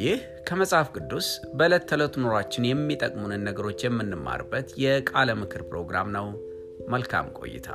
ይህ ከመጽሐፍ ቅዱስ በዕለት ተዕለት ኑሯችን የሚጠቅሙንን ነገሮች የምንማርበት የቃለ ምክር ፕሮግራም ነው። መልካም ቆይታ።